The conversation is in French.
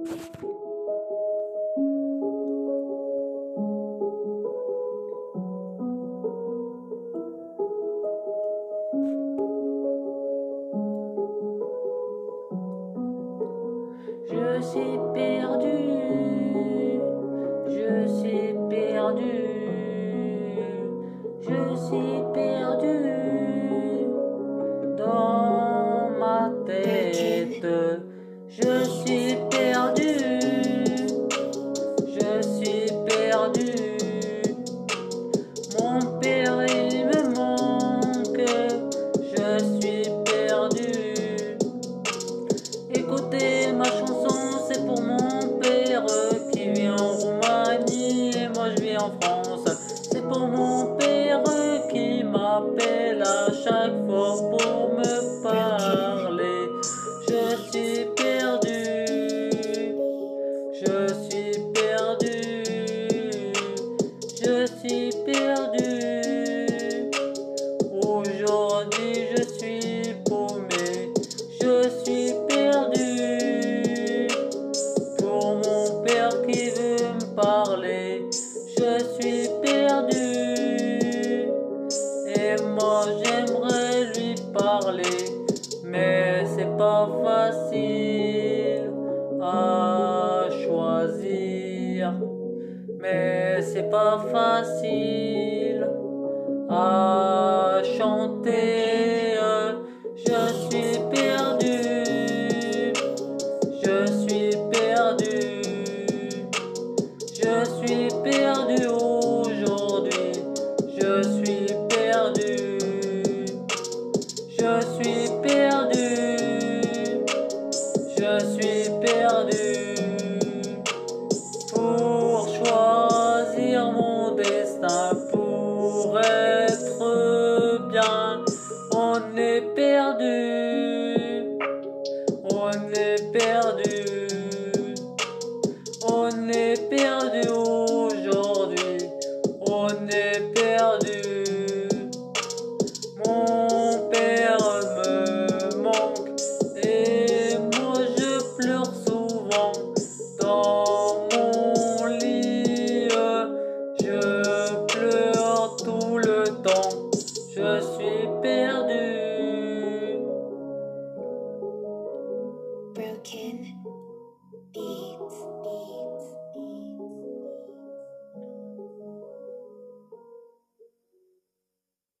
Je suis perdu, je suis perdu, je suis perdu dans ma tête. Je suis C'est pour mon père qui m'appelle à chaque fois pour me parler. Je suis perdu, je suis perdu, je suis perdu. Pas facile à choisir. Mais c'est pas facile à chanter. j'ai perdu pour choisir mon destin, pour être bien. On est perdu, on est perdu, on est perdu aujourd'hui, on est perdu. je suis perdu. Broken.